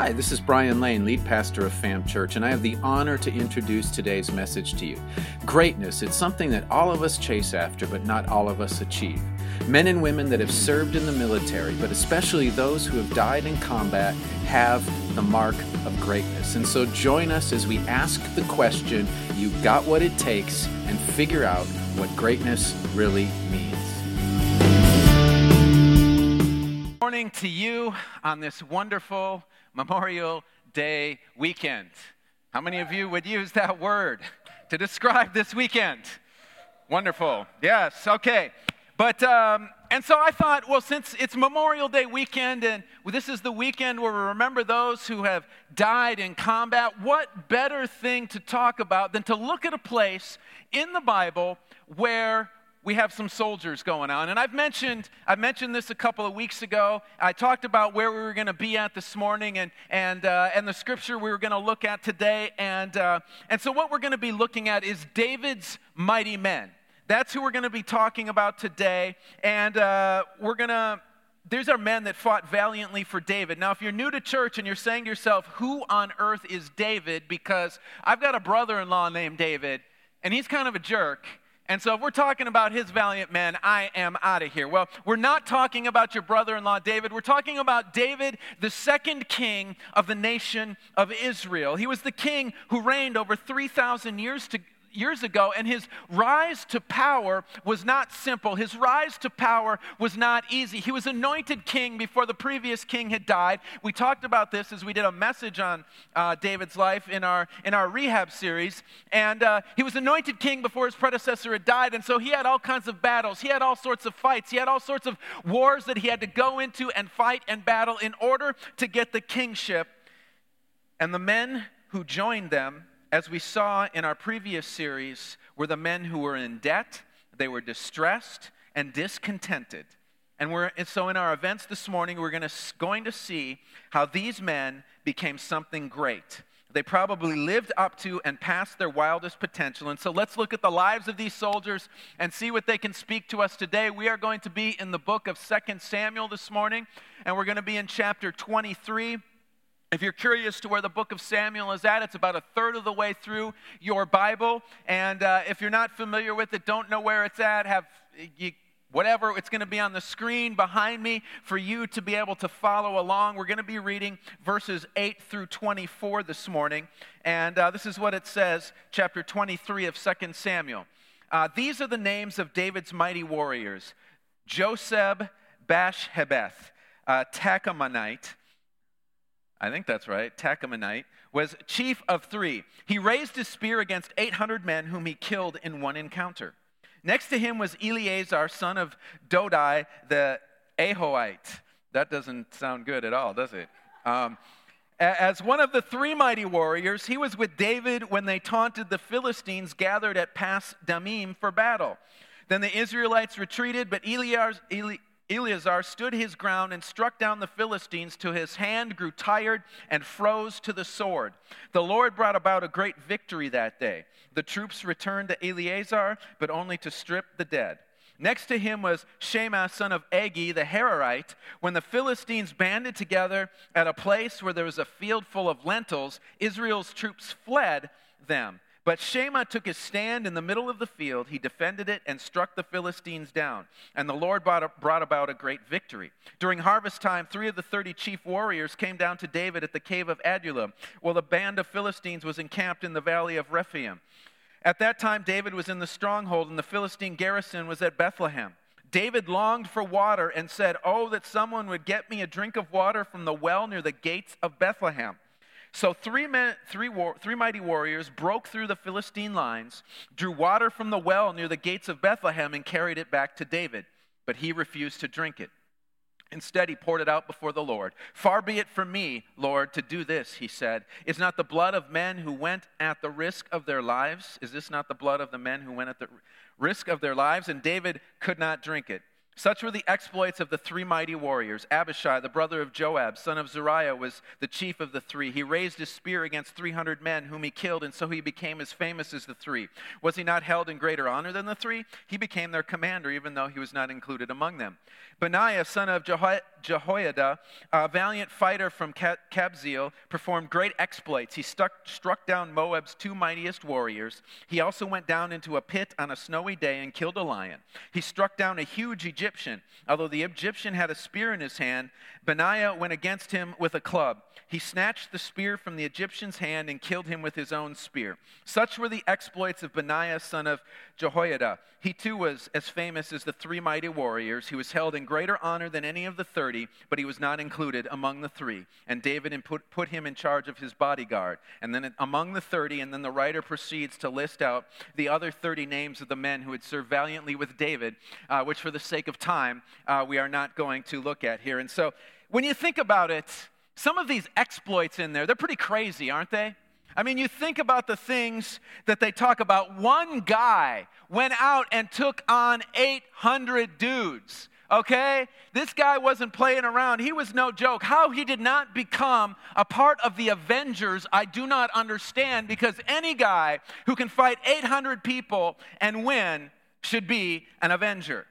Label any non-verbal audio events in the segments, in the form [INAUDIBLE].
Hi, this is Brian Lane, lead pastor of FAM Church, and I have the honor to introduce today's message to you. Greatness, it's something that all of us chase after, but not all of us achieve. Men and women that have served in the military, but especially those who have died in combat, have the mark of greatness. And so join us as we ask the question you got what it takes and figure out what greatness really means. Morning to you on this wonderful Memorial Day weekend. How many of you would use that word to describe this weekend? Wonderful. Yes, okay. But, um, and so I thought, well, since it's Memorial Day weekend and this is the weekend where we remember those who have died in combat, what better thing to talk about than to look at a place in the Bible where we have some soldiers going on. And I've mentioned, I mentioned this a couple of weeks ago. I talked about where we were going to be at this morning and, and, uh, and the scripture we were going to look at today. And, uh, and so, what we're going to be looking at is David's mighty men. That's who we're going to be talking about today. And uh, we're going to these are men that fought valiantly for David. Now, if you're new to church and you're saying to yourself, who on earth is David? Because I've got a brother in law named David, and he's kind of a jerk. And so, if we're talking about his valiant men, I am out of here. Well, we're not talking about your brother in law, David. We're talking about David, the second king of the nation of Israel. He was the king who reigned over 3,000 years to, years ago, and his rise to power was not simple. His rise to power was not easy. He was anointed king before the previous king had died. We talked about this as we did a message on uh, David's life in our, in our rehab series. And uh, he was anointed king before his predecessor had died, and so he had all kinds of battles. He had all sorts of fights. He had all sorts of wars that he had to go into and fight and battle in order to get the kingship. And the men who joined them as we saw in our previous series, were the men who were in debt, they were distressed and discontented. And, we're, and so in our events this morning, we're gonna, going to see how these men became something great. They probably lived up to and past their wildest potential. And so let's look at the lives of these soldiers and see what they can speak to us today. We are going to be in the book of Second Samuel this morning, and we're going to be in chapter 23. If you're curious to where the book of Samuel is at, it's about a third of the way through your Bible. And uh, if you're not familiar with it, don't know where it's at, have you, whatever, it's going to be on the screen behind me for you to be able to follow along. We're going to be reading verses 8 through 24 this morning. And uh, this is what it says, chapter 23 of 2 Samuel. Uh, These are the names of David's mighty warriors Joseb Bashhebeth, uh, Tahkemonite. I think that's right, Tahkemonite, was chief of three. He raised his spear against 800 men whom he killed in one encounter. Next to him was Eleazar, son of Dodai, the Ahohite. That doesn't sound good at all, does it? Um, as one of the three mighty warriors, he was with David when they taunted the Philistines gathered at Pass Dammim for battle. Then the Israelites retreated, but Eleazar, Eleazar stood his ground and struck down the Philistines till his hand grew tired and froze to the sword. The Lord brought about a great victory that day. The troops returned to Eleazar, but only to strip the dead. Next to him was Shema, son of Agee, the Hararite. When the Philistines banded together at a place where there was a field full of lentils, Israel's troops fled them. But Shema took his stand in the middle of the field. He defended it and struck the Philistines down. And the Lord brought about a great victory. During harvest time, three of the 30 chief warriors came down to David at the cave of Adullam, while the band of Philistines was encamped in the valley of Rephaim. At that time, David was in the stronghold, and the Philistine garrison was at Bethlehem. David longed for water and said, Oh, that someone would get me a drink of water from the well near the gates of Bethlehem. So three, men, three, war, three mighty warriors broke through the Philistine lines, drew water from the well near the gates of Bethlehem, and carried it back to David. But he refused to drink it. Instead, he poured it out before the Lord. Far be it from me, Lord, to do this, he said. Is not the blood of men who went at the risk of their lives? Is this not the blood of the men who went at the risk of their lives? And David could not drink it. Such were the exploits of the three mighty warriors. Abishai, the brother of Joab, son of Zeruiah, was the chief of the three. He raised his spear against 300 men, whom he killed, and so he became as famous as the three. Was he not held in greater honor than the three? He became their commander, even though he was not included among them. Benaiah, son of Jehoiada, a valiant fighter from Kabzeel, performed great exploits. He stuck, struck down Moab's two mightiest warriors. He also went down into a pit on a snowy day and killed a lion. He struck down a huge Egyptian. Although the Egyptian had a spear in his hand, Benaiah went against him with a club. He snatched the spear from the Egyptian's hand and killed him with his own spear. Such were the exploits of Benaiah, son of Jehoiada. He too was as famous as the three mighty warriors. He was held in greater honor than any of the thirty, but he was not included among the three. And David put, put him in charge of his bodyguard. And then among the thirty, and then the writer proceeds to list out the other thirty names of the men who had served valiantly with David, uh, which for the sake of time, uh, we are not going to look at here. And so when you think about it, some of these exploits in there, they're pretty crazy, aren't they? I mean, you think about the things that they talk about. One guy went out and took on 800 dudes. Okay? This guy wasn't playing around. He was no joke. How he did not become a part of the Avengers, I do not understand because any guy who can fight 800 people and win should be an Avenger.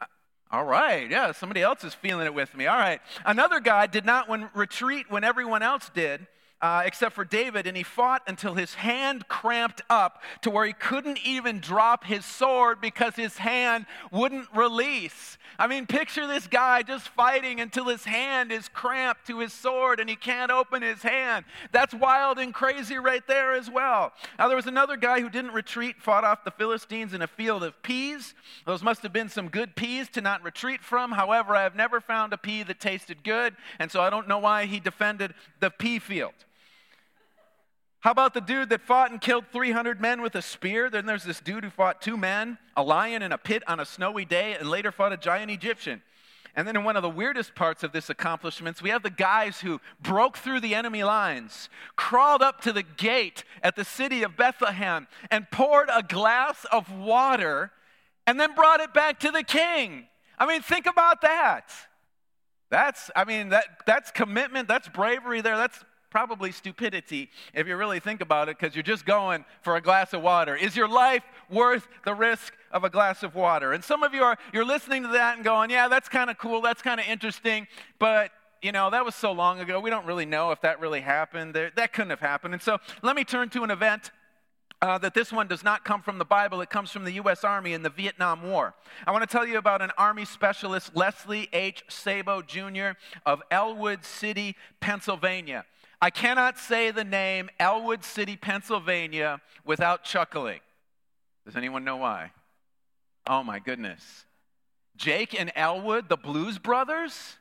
Uh, all right, yeah, somebody else is feeling it with me. All right. Another guy did not when, retreat when everyone else did uh, except for David, and he fought until his hand cramped up to where he couldn't even drop his sword because his hand wouldn't release. I mean, picture this guy just fighting until his hand is cramped to his sword and he can't open his hand. That's wild and crazy right there as well. Now, there was another guy who didn't retreat, fought off the Philistines in a field of peas. Those must have been some good peas to not retreat from. However, I have never found a pea that tasted good, and so I don't know why he defended the pea field. How about the dude that fought and killed 300 men with a spear? Then there's this dude who fought two men, a lion in a pit on a snowy day, and later fought a giant Egyptian. And then in one of the weirdest parts of this accomplishments, we have the guys who broke through the enemy lines, crawled up to the gate at the city of Bethlehem, and poured a glass of water, and then brought it back to the king. I mean, think about that. That's, I mean, that, that's commitment, that's bravery there, that's probably stupidity if you really think about it because you're just going for a glass of water. Is your life worth the risk of a glass of water? And some of you are you're listening to that and going, "Yeah, that's kind of cool. That's kind of interesting." But you know, that was so long ago. We don't really know if that really happened. That couldn't have happened. And so let me turn to an event uh, that this one does not come from the Bible, it comes from the U.S. Army in the Vietnam War. I want to tell you about an Army specialist, Leslie H. Sabo Jr. of Ellwood City, Pennsylvania. I cannot say the name Ellwood City, Pennsylvania without chuckling. Does anyone know why? Oh my goodness. Jake and Elwood, the Blues Brothers?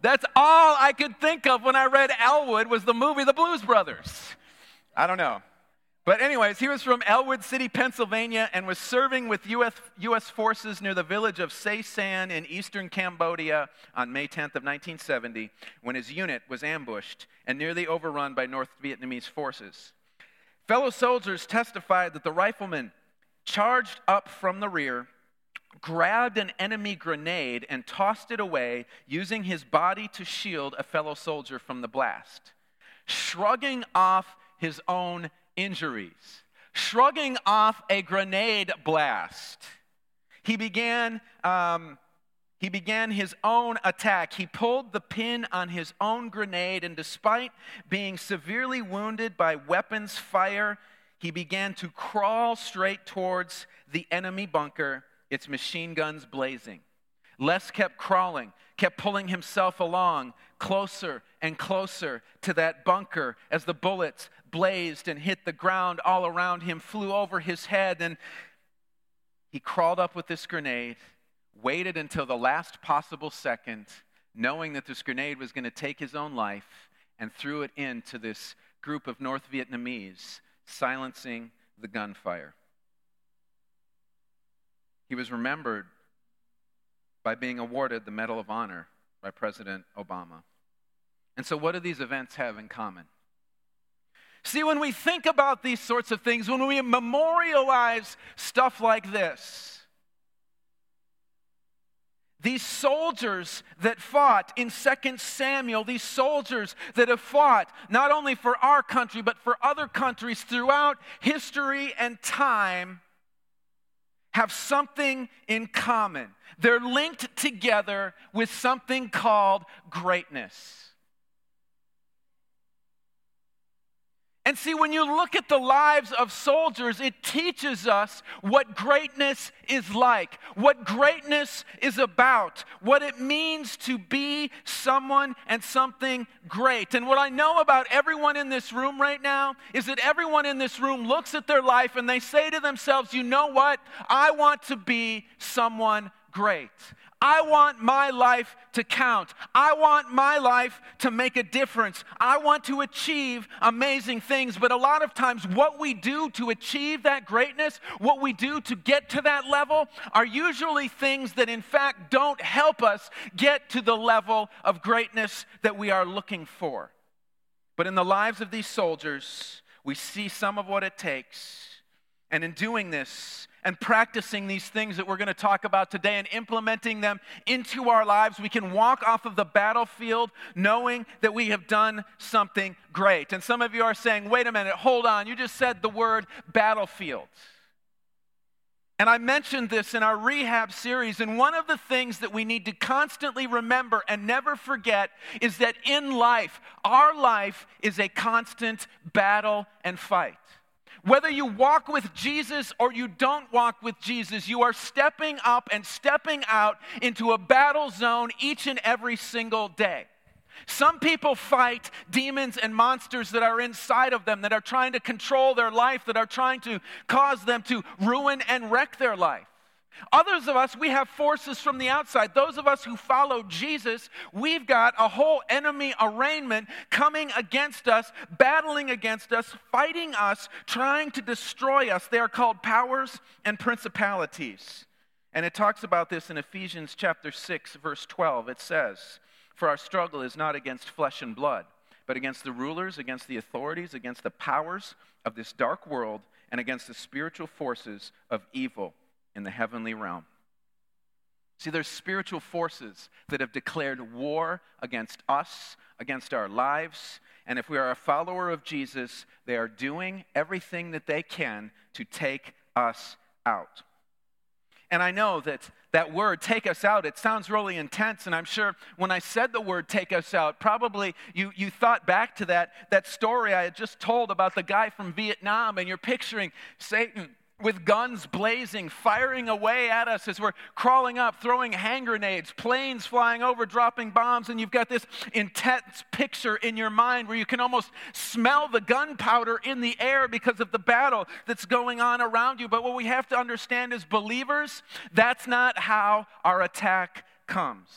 That's all I could think of when I read Elwood was the movie The Blues Brothers. I don't know. But, anyways, he was from Ellwood City, Pennsylvania, and was serving with US, US forces near the village of Se San in eastern Cambodia on May 10th of 1970 when his unit was ambushed and nearly overrun by North Vietnamese forces. Fellow soldiers testified that the rifleman charged up from the rear, grabbed an enemy grenade, and tossed it away, using his body to shield a fellow soldier from the blast. Shrugging off his own injuries. Shrugging off a grenade blast, he began, um, he began his own attack. He pulled the pin on his own grenade, and despite being severely wounded by weapons fire, he began to crawl straight towards the enemy bunker, its machine guns blazing. Les kept crawling, kept pulling himself along closer and closer to that bunker as the bullets blazed and hit the ground all around him, flew over his head, and he crawled up with this grenade, waited until the last possible second, knowing that this grenade was going to take his own life, and threw it into this group of North Vietnamese, silencing the gunfire. He was remembered by being awarded the Medal of Honor by President Obama. And so, what do these events have in common? See, when we think about these sorts of things, when we memorialize stuff like this, these soldiers that fought in 2 Samuel, these soldiers that have fought not only for our country, but for other countries throughout history and time, have something in common. They're linked together with something called greatness. And see, when you look at the lives of soldiers, it teaches us what greatness is like, what greatness is about, what it means to be someone and something great. And what I know about everyone in this room right now is that everyone in this room looks at their life and they say to themselves, you know what? I want to be someone great. I want my life to count. I want my life to make a difference. I want to achieve amazing things. But a lot of times, what we do to achieve that greatness, what we do to get to that level, are usually things that, in fact, don't help us get to the level of greatness that we are looking for. But in the lives of these soldiers, we see some of what it takes. And in doing this, and practicing these things that we're going to talk about today and implementing them into our lives, we can walk off of the battlefield knowing that we have done something great. And some of you are saying, wait a minute, hold on, you just said the word battlefield. And I mentioned this in our rehab series, and one of the things that we need to constantly remember and never forget is that in life, our life is a constant battle and fight. Whether you walk with Jesus or you don't walk with Jesus, you are stepping up and stepping out into a battle zone each and every single day. Some people fight demons and monsters that are inside of them, that are trying to control their life, that are trying to cause them to ruin and wreck their life. Others of us, we have forces from the outside. Those of us who follow Jesus, we've got a whole enemy arraignment coming against us, battling against us, fighting us, trying to destroy us. They are called powers and principalities. And it talks about this in Ephesians chapter 6, verse 12. It says, For our struggle is not against flesh and blood, but against the rulers, against the authorities, against the powers of this dark world, and against the spiritual forces of evil in the heavenly realm. See, there's spiritual forces that have declared war against us, against our lives. And if we are a follower of Jesus, they are doing everything that they can to take us out. And I know that that word, take us out, it sounds really intense. And I'm sure when I said the word take us out, probably you, you thought back to that, that story I had just told about the guy from Vietnam, and you're picturing Satan with guns blazing, firing away at us as we're crawling up, throwing hand grenades, planes flying over, dropping bombs, and you've got this intense picture in your mind where you can almost smell the gunpowder in the air because of the battle that's going on around you. But what we have to understand as believers, that's not how our attack comes.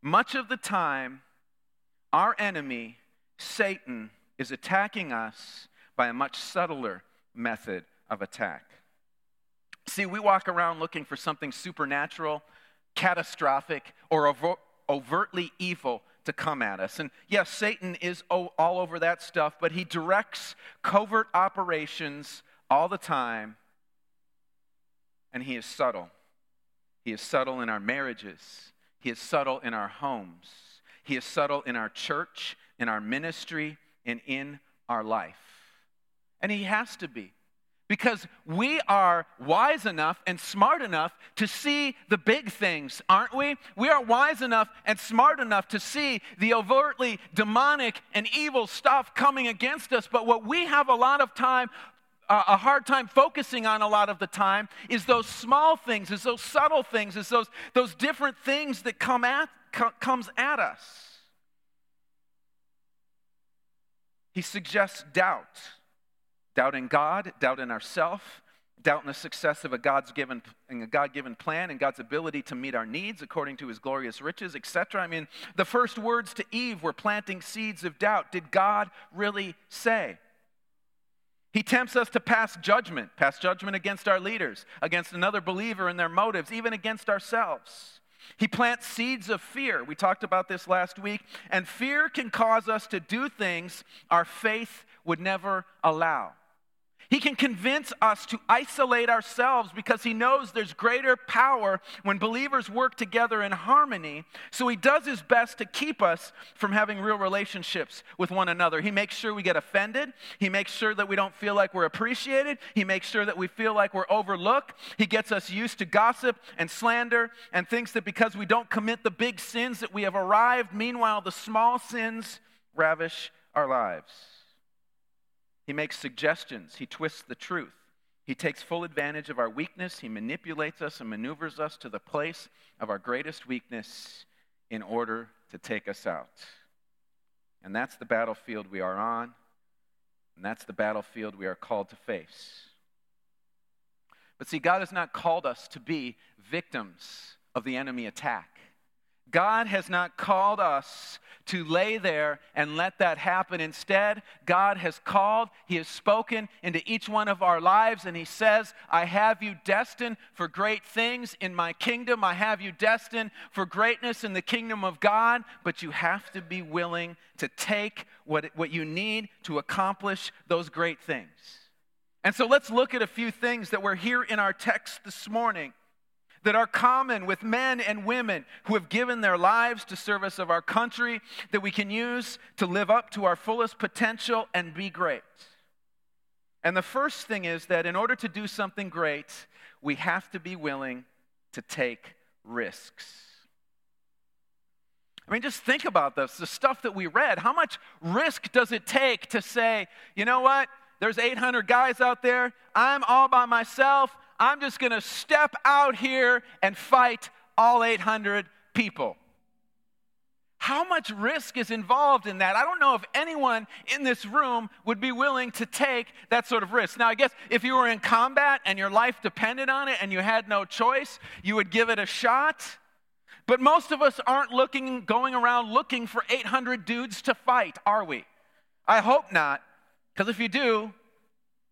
Much of the time, our enemy, Satan, is attacking us by a much subtler method of attack. See, we walk around looking for something supernatural, catastrophic, or overtly evil to come at us. And yes, Satan is all over that stuff, but he directs covert operations all the time, and he is subtle. He is subtle in our marriages, he is subtle in our homes, he is subtle in our church, in our ministry, and in our life. And he has to be. Because we are wise enough and smart enough to see the big things, aren't we? We are wise enough and smart enough to see the overtly demonic and evil stuff coming against us. But what we have a lot of time, a hard time focusing on a lot of the time, is those small things, is those subtle things, is those, those different things that come at, co- comes at us. He suggests doubt doubt in God, doubt in ourselves, doubt in the success of a God's given, a God-given plan and God's ability to meet our needs according to his glorious riches, etc. I mean, the first words to Eve were planting seeds of doubt. Did God really say? He tempts us to pass judgment, pass judgment against our leaders, against another believer and their motives, even against ourselves. He plants seeds of fear. We talked about this last week. And fear can cause us to do things our faith would never allow. He can convince us to isolate ourselves because he knows there's greater power when believers work together in harmony. So he does his best to keep us from having real relationships with one another. He makes sure we get offended. He makes sure that we don't feel like we're appreciated. He makes sure that we feel like we're overlooked. He gets us used to gossip and slander and thinks that because we don't commit the big sins that we have arrived. Meanwhile, the small sins ravish our lives. He makes suggestions, he twists the truth. He takes full advantage of our weakness. He manipulates us and maneuvers us to the place of our greatest weakness in order to take us out. And that's the battlefield we are on, and that's the battlefield we are called to face. But see, God has not called us to be victims of the enemy attack. God has not called us to lay there and let that happen. Instead, God has called, He has spoken into each one of our lives, and He says, I have you destined for great things in my kingdom. I have you destined for greatness in the kingdom of God, but you have to be willing to take what, what you need to accomplish those great things. And so let's look at a few things that were here in our text this morning that are common with men and women who have given their lives to service of our country that we can use to live up to our fullest potential and be great. And the first thing is that in order to do something great, we have to be willing to take risks. I mean, just think about this the stuff that we read. How much risk does it take to say, you know what? There's 800 guys out there. I'm all by myself. I'm just going to step out here and fight all 800 people. How much risk is involved in that? I don't know if anyone in this room would be willing to take that sort of risk. Now, I guess if you were in combat and your life depended on it and you had no choice, you would give it a shot. But most of us aren't looking, going around looking for 800 dudes to fight, are we? I hope not, because if you do,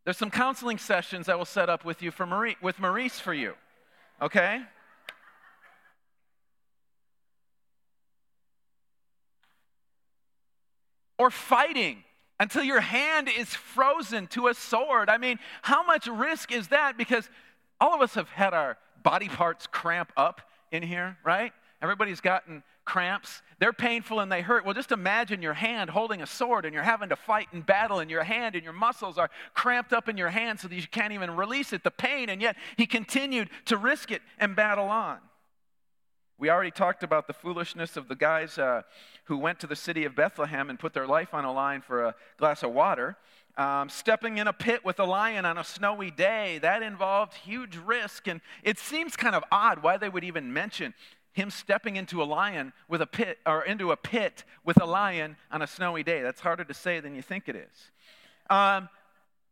there's some counseling sessions I will set up with you for Marie, with Maurice for you. Okay? Or fighting until your hand is frozen to a sword. I mean, how much risk is that? Because all of us have had our body parts cramp up in here, right? Everybody's gotten cramps. They're painful and they hurt. Well, just imagine your hand holding a sword and you're having to fight and battle, and your hand and your muscles are cramped up in your hand so that you can't even release it, the pain, and yet he continued to risk it and battle on. We already talked about the foolishness of the guys uh, who went to the city of Bethlehem and put their life on a line for a glass of water. Um, stepping in a pit with a lion on a snowy day, that involved huge risk. And it seems kind of odd why they would even mention him stepping into a lion with a pit or into a pit with a lion on a snowy day. That's harder to say than you think it is. Um,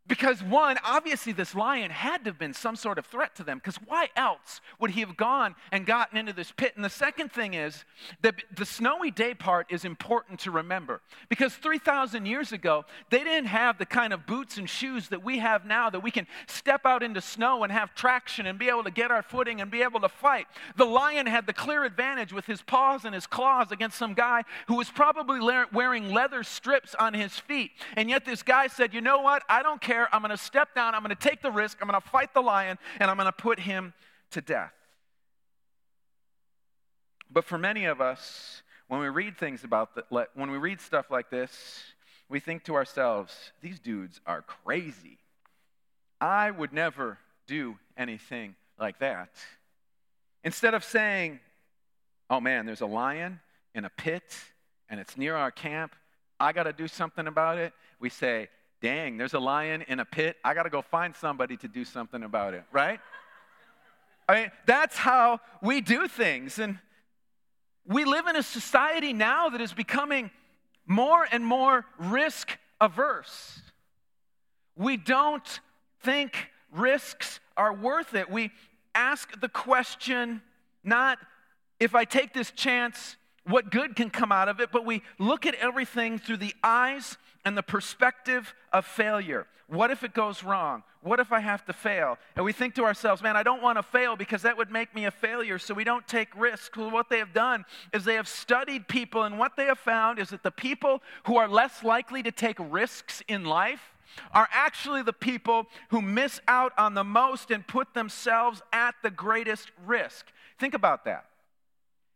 because, one, obviously this lion had to have been some sort of threat to them, because why else would he have gone and gotten into this pit? And the second thing is that the snowy day part is important to remember, because 3,000 years ago, they didn't have the kind of boots and shoes that we have now that we can step out into snow and have traction and be able to get our footing and be able to fight. The lion had the clear advantage with his paws and his claws against some guy who was probably wearing leather strips on his feet. And yet this guy said, You know what? I don't care care. I'm going to step down. I'm going to take the risk. I'm going to fight the lion, and I'm going to put him to death. But for many of us, when we read things about that, when we read stuff like this, we think to ourselves, these dudes are crazy. I would never do anything like that. Instead of saying, oh man, there's a lion in a pit and it's near our camp, I got to do something about it, we say, dang, there's a lion in a pit. I got to go find somebody to do something about it, right? I mean, that's how we do things. And we live in a society now that is becoming more and more risk averse. We don't think risks are worth it. We ask the question not if I take this chance, what good can come out of it, but we look at everything through the eyes and the perspective of failure. What if it goes wrong? What if I have to fail? And we think to ourselves, man, I don't want to fail because that would make me a failure, so we don't take risks. Well, what they have done is they have studied people, and what they have found is that the people who are less likely to take risks in life are actually the people who miss out on the most and put themselves at the greatest risk. Think about that.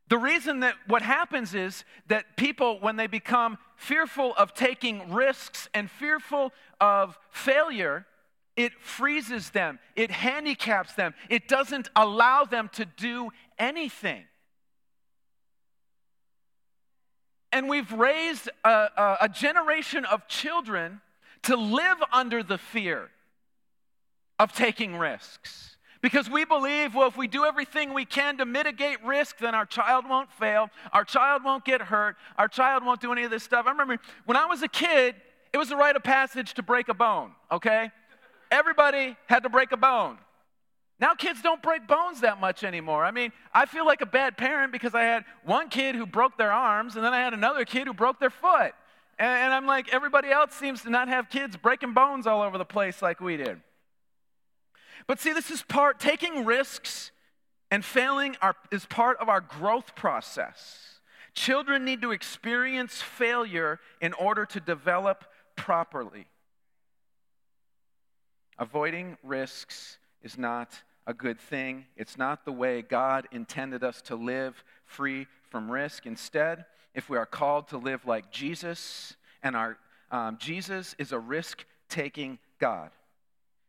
The reason that what happens is that people, when they become fearful of taking risks and fearful of failure, it freezes them, it handicaps them, it doesn't allow them to do anything. And we've raised a, a, a generation of children to live under the fear of taking risks. Because we believe, well, if we do everything we can to mitigate risk, then our child won't fail, our child won't get hurt, our child won't do any of this stuff. I remember when I was a kid, it was a rite of passage to break a bone, okay? Everybody had to break a bone. Now kids don't break bones that much anymore. I mean, I feel like a bad parent because I had one kid who broke their arms and then I had another kid who broke their foot. And, I'm like, everybody else seems to not have kids breaking bones all over the place like we did. But see, this is part, taking risks and failing are, is part of our growth process. Children need to experience failure in order to develop properly. Avoiding risks is not a good thing. It's not the way God intended us to live free from risk. Instead, if we are called to live like Jesus, and our um, Jesus is a risk taking God.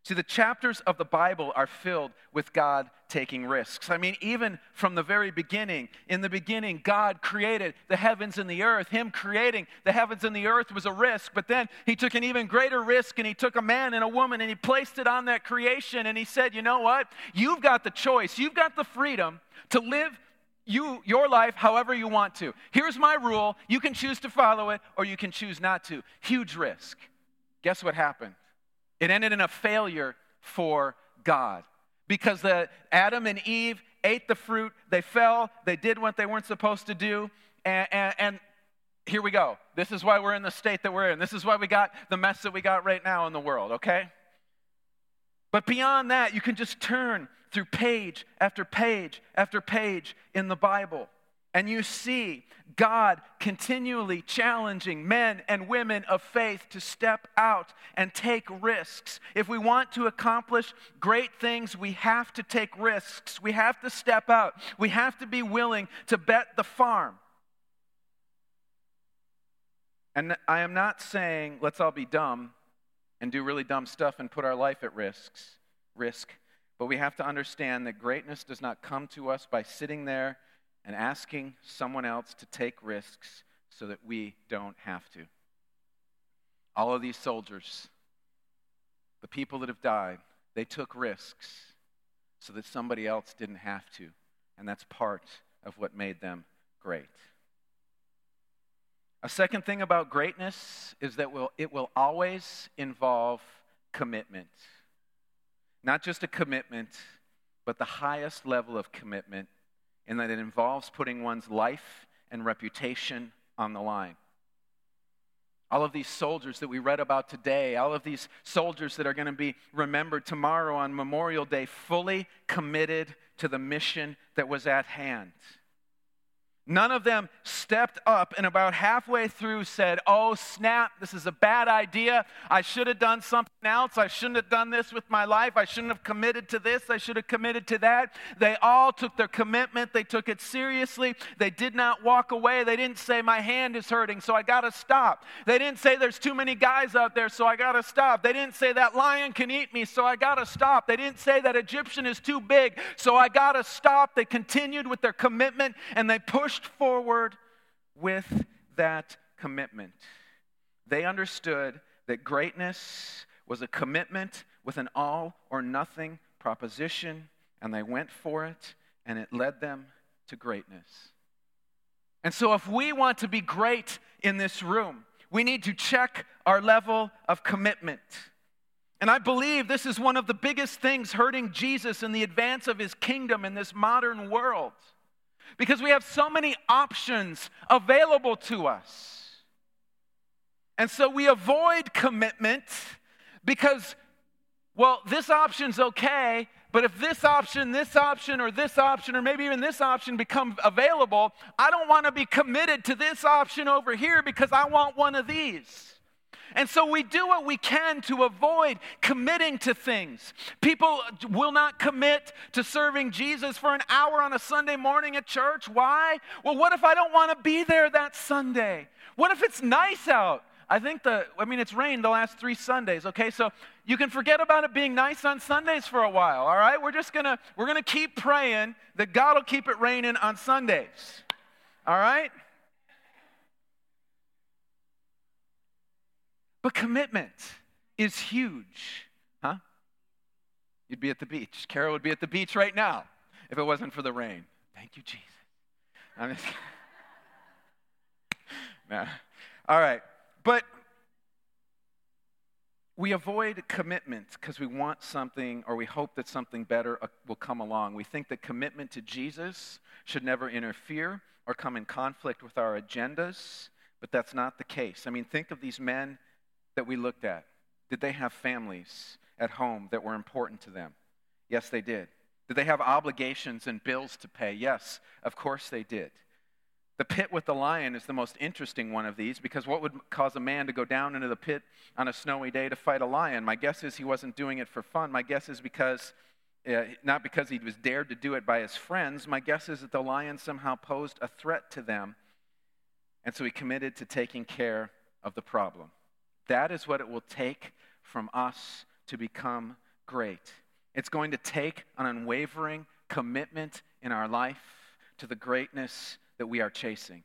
See, the chapters of the Bible are filled with God taking risks. I mean, even from the very beginning, in the beginning, God created the heavens and the earth. Him creating the heavens and the earth was a risk, but then He took an even greater risk and He took a man and a woman and He placed it on that creation and He said, You know what? You've got the choice, you've got the freedom to live you, your life however you want to. Here's my rule you can choose to follow it or you can choose not to. Huge risk. Guess what happened? It ended in a failure for God because the, Adam and Eve ate the fruit, they fell, they did what they weren't supposed to do, and, and, and here we go. This is why we're in the state that we're in. This is why we got the mess that we got right now in the world, okay? But beyond that, you can just turn through page after page after page in the Bible. And you see God continually challenging men and women of faith to step out and take risks. If we want to accomplish great things, we have to take risks. We have to step out. We have to be willing to bet the farm. And I am not saying let's all be dumb and do really dumb stuff and put our life at risks, risk. But we have to understand that greatness does not come to us by sitting there and asking someone else to take risks so that we don't have to. All of these soldiers, the people that have died, they took risks so that somebody else didn't have to. And that's part of what made them great. A second thing about greatness is that it will always involve commitment. Not just a commitment, but the highest level of commitment, in that it involves putting one's life and reputation on the line. All of these soldiers that we read about today, all of these soldiers that are going to be remembered tomorrow on Memorial Day, fully committed to the mission that was at hand. None of them stepped up and about halfway through said, Oh, snap, this is a bad idea. I should have done something else. I shouldn't have done this with my life. I shouldn't have committed to this. I should have committed to that. They all took their commitment, they took it seriously. They did not walk away. They didn't say, My hand is hurting, so I got to stop. They didn't say, There's too many guys out there, so I got to stop. They didn't say, That lion can eat me, so I got to stop. They didn't say, That Egyptian is too big, so I got to stop. They continued with their commitment and they pushed forward with that commitment. They understood that greatness was a commitment with an all or nothing proposition, and they went for it, and it led them to greatness. And so, if we want to be great in this room, we need to check our level of commitment. And I believe this is one of the biggest things hurting Jesus in the advance of his kingdom in this modern world because we have so many options available to us. And so we avoid commitment because, well, this option's okay, but if this option, this option, or this option, or maybe even this option become available, I don't want to be committed to this option over here because I want one of these. And so we do what we can to avoid committing to things. People will not commit to serving Jesus for an hour on a Sunday morning at church. Why? Well, what if I don't want to be there that Sunday? What if it's nice out? I think the, I mean, it's rained the last three Sundays, okay? So you can forget about it being nice on Sundays for a while, all right? We're just gonna, we're gonna keep praying that God will keep it raining on Sundays, all right? But commitment is huge, huh? You'd be at the beach. Carol would be at the beach right now if it wasn't for the rain. Thank you, Jesus. I'm just, [LAUGHS] nah. All right. But we avoid commitment because we want something or we hope that something better uh, will come along. We think that commitment to Jesus should never interfere or come in conflict with our agendas, but that's not the case. I mean, think of these men that we looked at. Did they have families at home that were important to them? Yes, they did. Did they have obligations and bills to pay? Yes, of course they did. The pit with the lion is the most interesting one of these because what would cause a man to go down into the pit on a snowy day to fight a lion? My guess is he wasn't doing it for fun. My guess is because, uh, not because he was dared to do it by his friends. My guess is that the lion somehow posed a threat to them. And so he committed to taking care of the problem. That is what it will take from us to become great. It's going to take an unwavering commitment in our life to the greatness that we are chasing.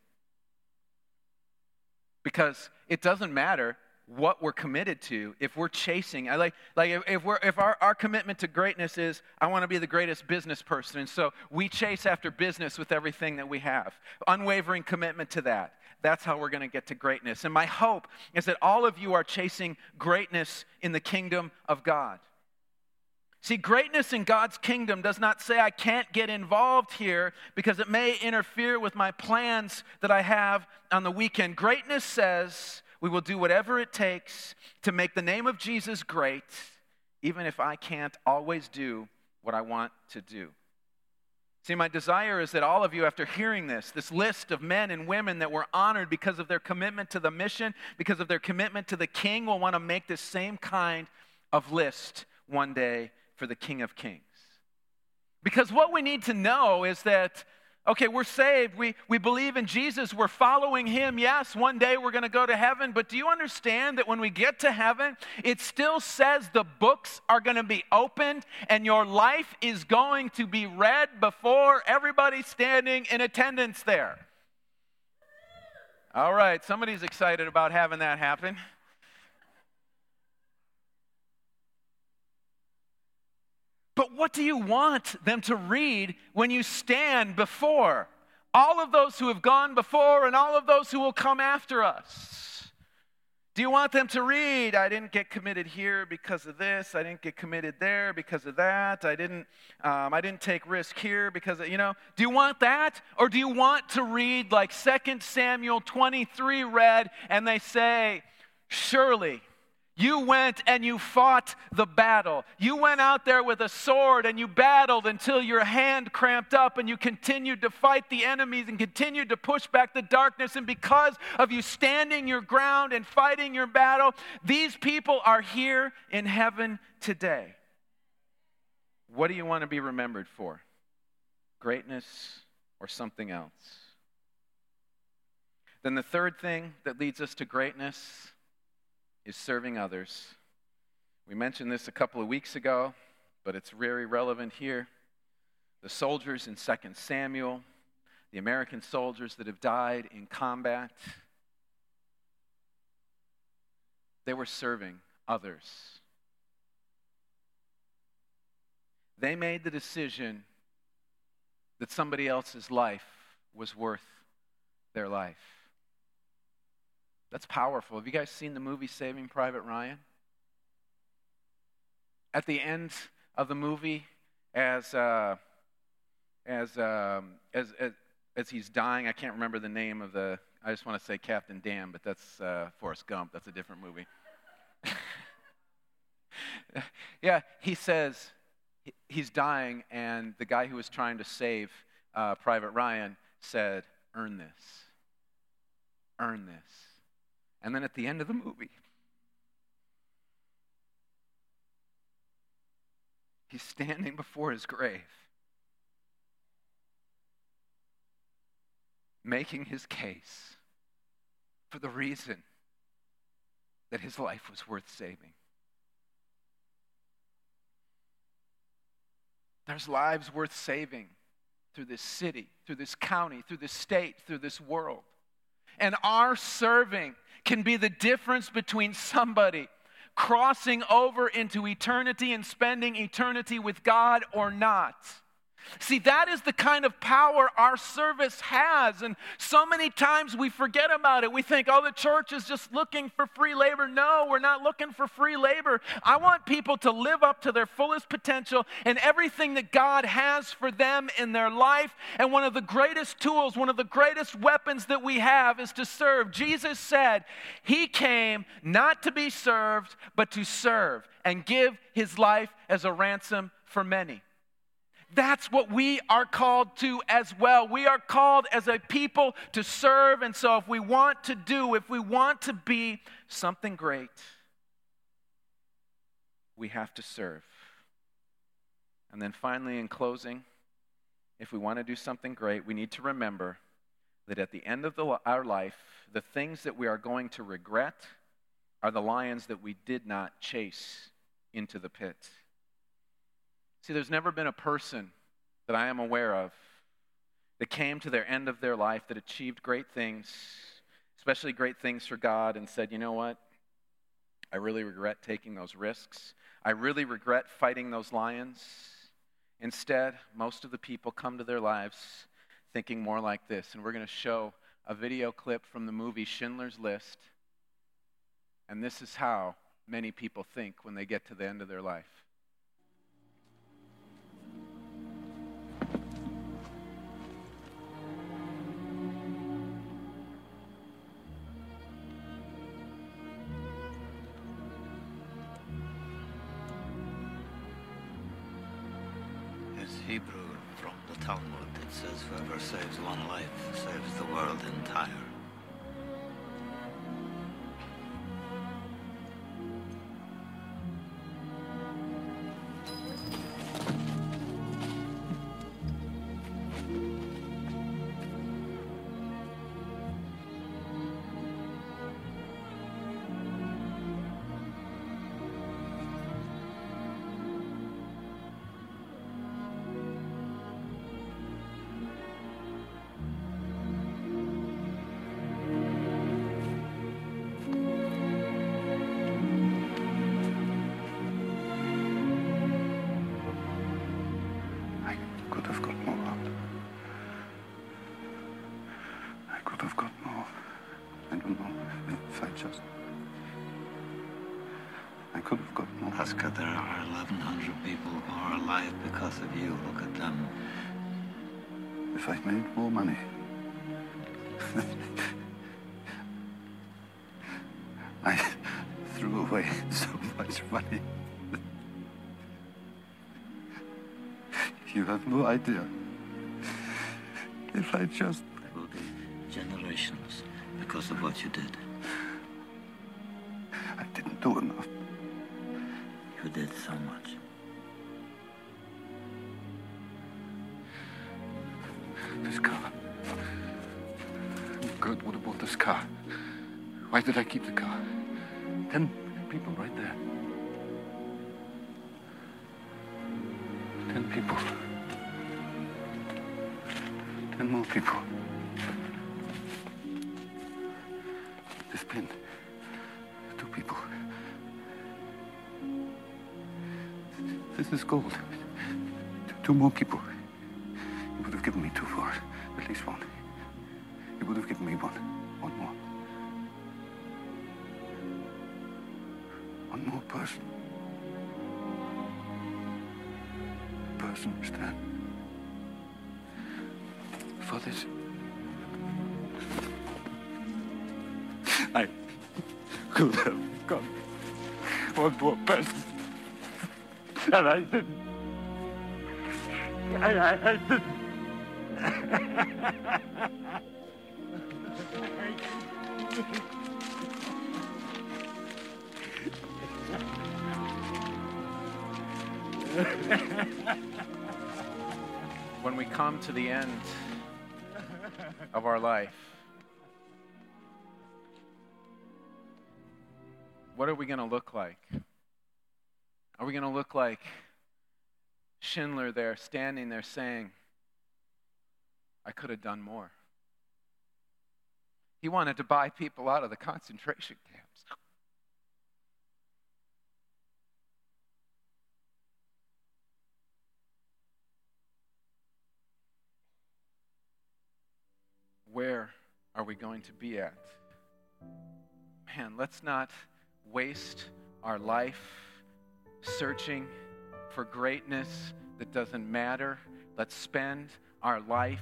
Because it doesn't matter what we're committed to if we're chasing I like like if, if we're if our, our commitment to greatness is i want to be the greatest business person and so we chase after business with everything that we have unwavering commitment to that that's how we're going to get to greatness and my hope is that all of you are chasing greatness in the kingdom of god See, greatness in God's kingdom does not say I can't get involved here because it may interfere with my plans that I have on the weekend. Greatness says we will do whatever it takes to make the name of Jesus great, even if I can't always do what I want to do. See, my desire is that all of you, after hearing this, this list of men and women that were honored because of their commitment to the mission, because of their commitment to the king, will want to make this same kind of list one day for the King of Kings. Because what we need to know is that, okay, we're saved, we, we believe in Jesus, we're following him. Yes, one day we're going to go to heaven, but do you understand that when we get to heaven, it still says the books are going to be opened and your life is going to be read before everybody standing in attendance there? All right, somebody's excited about having that happen. But what do you want them to read when you stand before all of those who have gone before and all of those who will come after us? Do you want them to read, I didn't get committed here because of this, I didn't get committed there because of that, I didn't, um, I didn't take risk here because, of, you know, do you want that? Or do you want to read like 2 Samuel 23 read and they say, Surely you went and you fought the battle. You went out there with a sword and you battled until your hand cramped up and you continued to fight the enemies and continued to push back the darkness. And because of you standing your ground and fighting your battle, these people are here in heaven today. What do you want to be remembered for? Greatness or something else? Then the third thing that leads us to greatness is serving others. We mentioned this a couple of weeks ago, but it's very relevant here. The soldiers in 2 Samuel, the American soldiers that have died in combat, they were serving others. They made the decision that somebody else's life was worth their life. That's powerful. Have you guys seen the movie Saving Private Ryan? At the end of the movie, as uh, as, um, as, as as he's dying, I can't remember the name of the. I just want to say Captain Dan, but that's uh, Forrest Gump. That's a different movie. [LAUGHS] yeah, he says he's dying, and the guy who was trying to save uh, Private Ryan said, "Earn this. Earn this." and then at the end of the movie, he's standing before his grave, making his case for the reason that his life was worth saving. There's lives worth saving through this city, through this county, through this state, through this world. And our serving can be the difference between somebody crossing over into eternity and spending eternity with God or not. See, that is the kind of power our service has. And so many times we forget about it. We think, oh, the church is just looking for free labor. No, we're not looking for free labor. I want people to live up to their fullest potential and everything that God has for them in their life. And one of the greatest tools, one of the greatest weapons that we have is to serve. Jesus said, He came not to be served, but to serve and give His life as a ransom for many. That's what we are called to as well. We are called as a people to serve. And so, if we want to do, if we want to be something great, we have to serve. And then, finally, in closing, if we want to do something great, we need to remember that at the end of the, our life, the things that we are going to regret are the lions that we did not chase into the pit. See, there's never been a person that I am aware of that came to their end of their life that achieved great things, especially great things for God, and said, you know what? I really regret taking those risks. I really regret fighting those lions. Instead, most of the people come to their lives thinking more like this. And we're going to show a video clip from the movie Schindler's List. And this is how many people think when they get to the end of their life. Saves one life saves the world entire. If I'd made more money. [LAUGHS] I threw away [LAUGHS] so much money. you have no idea. If I just... There will be generations because of what you did. I didn't do enough. You did so much. This car. Oh, Good. What about this car? Why did I keep the car? Ten people right there. Ten people. Ten more people. This is gold. Two more people You would have given me two for it, At least one. You would have given me one. One more. One more person. Person, Stern. For this. I could have got one more person. And I didn't. I, I, ha. when we come to the end of our life, what are we going to look like? Are we going to look like Schindler there, standing there saying, I could have done more? He wanted to buy people out of the concentration camps. Where are we going to be at? Man, let's not waste our life searching for greatness that doesn't matter. Let's spend our life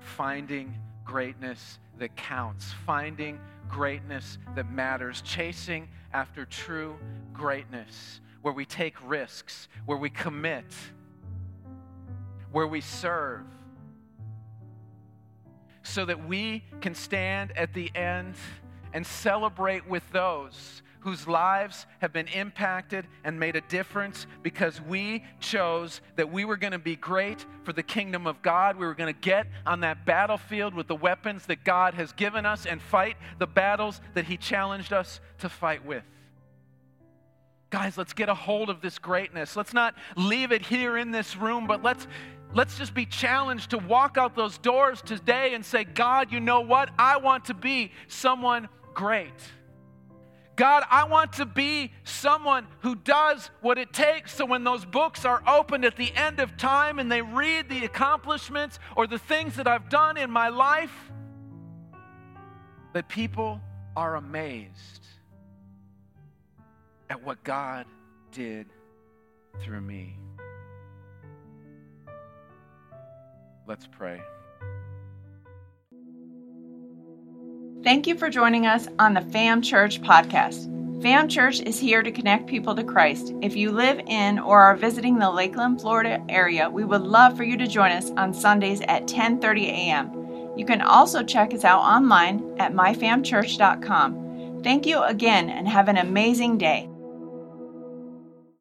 finding greatness that counts, finding greatness that matters, chasing after true greatness, where we take risks, where we commit, where we serve, so that we can stand at the end and celebrate with those whose lives have been impacted and made a difference because we chose that we were going to be great for the kingdom of God. We were going to get on that battlefield with the weapons that God has given us and fight the battles that He challenged us to fight with. Guys, let's get a hold of this greatness. Let's not leave it here in this room, but let's let's just be challenged to walk out those doors today and say, God, you know what? I want to be someone great. God, I want to be someone who does what it takes so when those books are opened at the end of time and they read the accomplishments or the things that I've done in my life, that people are amazed at what God did through me. Let's pray. Thank you for joining us on the FAM Church podcast. FAM Church is here to connect people to Christ. If you live in or are visiting the Lakeland, Florida area, we would love for you to join us on Sundays at 10:30 a.m. You can also check us out online at myfamchurch.com. Thank you again and have an amazing day.